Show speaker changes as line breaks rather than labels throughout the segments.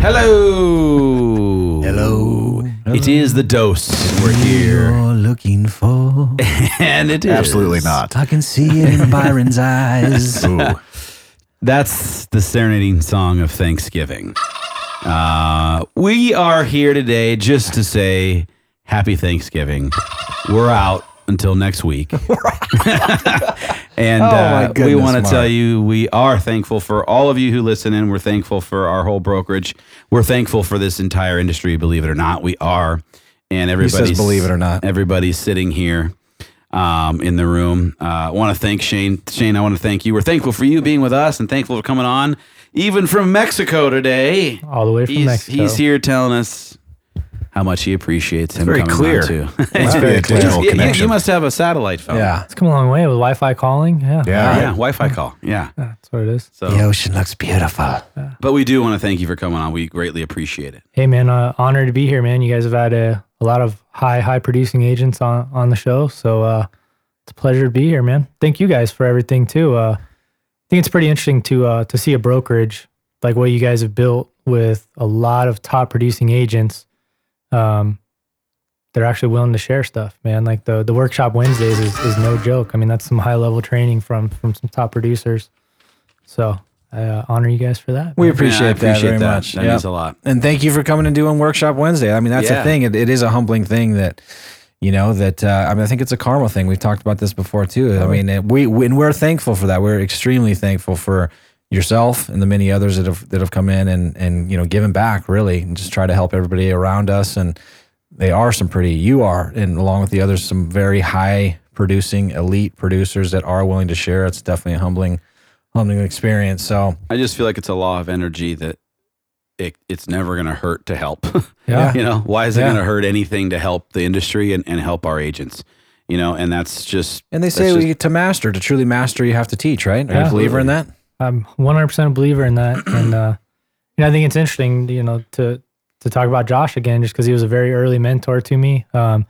Hello.
Hello.
It is the dose. We're here.
You're looking for.
And it is.
Absolutely not.
I can see it in Byron's eyes.
That's the serenading song of Thanksgiving. Uh, we are here today just to say happy Thanksgiving. We're out until next week. and
Oh, my
uh, we want to tell you we are thankful for all of you who listen in. We're thankful for our whole brokerage. We're thankful for this entire industry, believe it or not. We are. And everybody's
believe it or not.
Everybody's sitting here um, in the room. Uh, I want to thank Shane. Shane, I want to thank you. We're thankful for you being with us and thankful for coming on, even from Mexico today.
all the way from
He's,
Mexico.
he's here telling us how much he appreciates him
very
coming
clear.
on too.
It's very clear.
You- you,
connection.
you must have a satellite phone.
Yeah.
It's come a long way with Wi-Fi calling. Yeah,
Yeah.
yeah, Wi-Fi call. Yeah.
that's what it is.
So,
The ocean looks beautiful.
but we do want to thank you for coming on. We greatly appreciate it.
Hey man, uh, honored to be here, man. You guys have had a, a lot of high high producing agents on on the show, so uh, it's a pleasure to be here, man. Thank you guys for everything too. Uh, I think it's pretty interesting to uh, to see a brokerage like what you guys have built with a lot of top producing agents. Um, they're actually willing to share stuff, man. Like the the workshop Wednesdays is, is no joke. I mean, that's some high level training from from some top producers. So I uh, honor you guys for that.
We appreciate,
Yeah, I
that very
that.
much.
That
Yeah.
means a lot.
And thank you for coming and doing Workshop Wednesday. I mean, that's
Yeah.
the thing. It, it is a humbling thing that, you know, that uh, I mean, I think it's a karma thing. We've talked about this before too. I mean, it, we, we and we're thankful for that. We're extremely thankful for yourself and the many others that have that have come in and and you know given back really and just try to help everybody around us. And they are some pretty. You are, and along with the others, some very high producing elite producers that are willing to share. It's definitely a humbling, humbling experience. So
I just feel like it's a law of energy that it, it's never going to hurt to help.
Yeah.
you know, why is it
Yeah.
going to hurt anything to help the industry and, and help our agents? You know, and that's just
And they say
just-
to master, to truly master, you have to teach, right? Are you a believer in that?
I'm 100% a believer in that. And, uh, you know, I think it's interesting, you know, to, to talk about Josh again, just because he was a very early mentor to me. Um,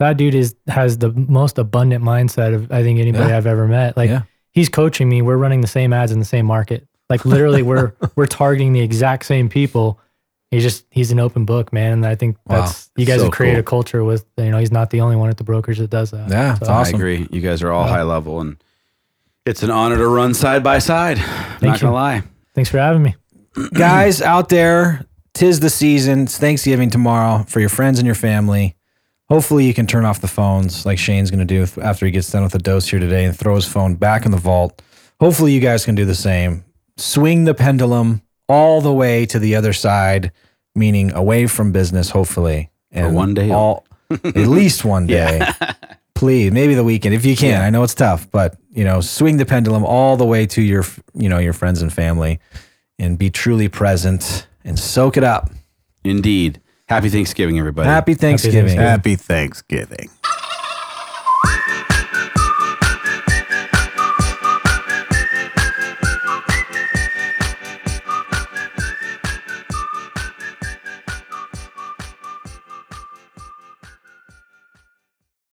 that dude is has the most abundant mindset of I think anybody
Yeah.
I've ever met. Like
Yeah.
he's coaching me. We're running the same ads in the same market. Like literally, we're we're targeting the exact same people. He's just he's an open book, man. And I think
Wow.
that's you guys
So
have created
cool.
a culture with you know he's not the only one at the brokerage that does that.
Yeah, it's
So,
awesome.
I agree. You guys are all high level, and it's an honor to run side by side. I'm not
you.
gonna lie.
Thanks for having me.
Guys out there, tis the season. It's Thanksgiving tomorrow for your friends and your family. Hopefully, you can turn off the phones like Shane's going to do after he gets done with the dose here today and throw his phone back in the vault. Hopefully, you guys can do the same. Swing the pendulum all the way to the other side, meaning away from business, hopefully. And
one day
all, at least one day. Please, maybe the weekend if you can. I know it's tough, but you know, swing the pendulum all the way to your, you know, your friends and family, and be truly present and soak it up.
Indeed. Happy Thanksgiving, everybody.
Happy Thanksgiving.
Thanksgiving.
Happy Thanksgiving.